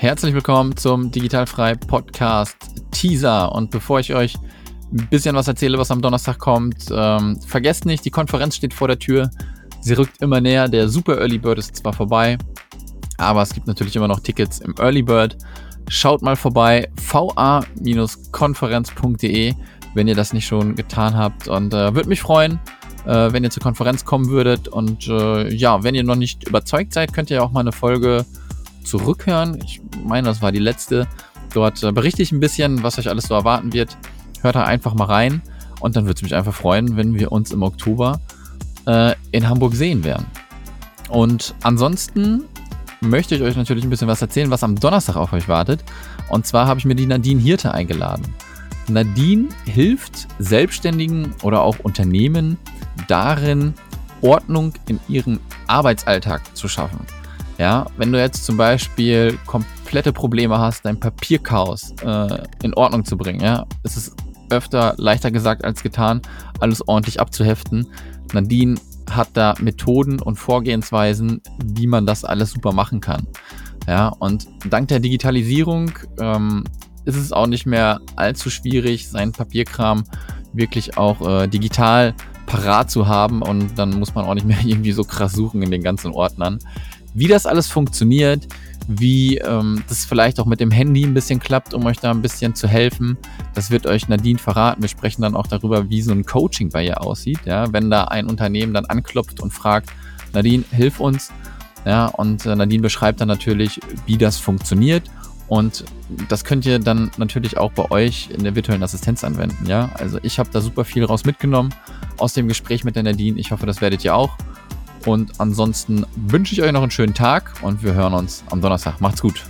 herzlich willkommen zum Digitalfrei Podcast Teaser. Und bevor ich euch ein bisschen was erzähle, was am Donnerstag kommt, ähm, vergesst nicht, die Konferenz steht vor der Tür. Sie rückt immer näher. Der Super Early Bird ist zwar vorbei, aber es gibt natürlich immer noch Tickets im Early Bird. Schaut mal vorbei, va-konferenz.de, wenn ihr das nicht schon getan habt. Und äh, würde mich freuen, äh, wenn ihr zur Konferenz kommen würdet. Und äh, ja, wenn ihr noch nicht überzeugt seid, könnt ihr auch mal eine Folge zurückhören. Ich meine, das war die letzte. Dort äh, berichte ich ein bisschen, was euch alles so erwarten wird. Hört da einfach mal rein. Und dann würde es mich einfach freuen, wenn wir uns im Oktober äh, in Hamburg sehen werden. Und ansonsten möchte ich euch natürlich ein bisschen was erzählen, was am Donnerstag auf euch wartet. Und zwar habe ich mir die Nadine Hirte eingeladen. Nadine hilft Selbstständigen oder auch Unternehmen darin, Ordnung in ihrem Arbeitsalltag zu schaffen. Ja, wenn du jetzt zum Beispiel komplette Probleme hast, dein Papierchaos äh, in Ordnung zu bringen, ja, es ist öfter leichter gesagt als getan, alles ordentlich abzuheften. Nadine hat da Methoden und Vorgehensweisen, wie man das alles super machen kann. Ja, und dank der Digitalisierung ähm, ist es auch nicht mehr allzu schwierig, seinen Papierkram wirklich auch äh, digital parat zu haben und dann muss man auch nicht mehr irgendwie so krass suchen in den ganzen Ordnern. Wie das alles funktioniert, wie ähm, das vielleicht auch mit dem Handy ein bisschen klappt, um euch da ein bisschen zu helfen, das wird euch Nadine verraten. Wir sprechen dann auch darüber, wie so ein Coaching bei ihr aussieht. Ja, wenn da ein Unternehmen dann anklopft und fragt, Nadine, hilf uns. Ja, und äh, Nadine beschreibt dann natürlich, wie das funktioniert und das könnt ihr dann natürlich auch bei euch in der virtuellen Assistenz anwenden. Ja, also ich habe da super viel raus mitgenommen aus dem Gespräch mit der Nadine. Ich hoffe, das werdet ihr auch. Und ansonsten wünsche ich euch noch einen schönen Tag und wir hören uns am Donnerstag. Macht's gut.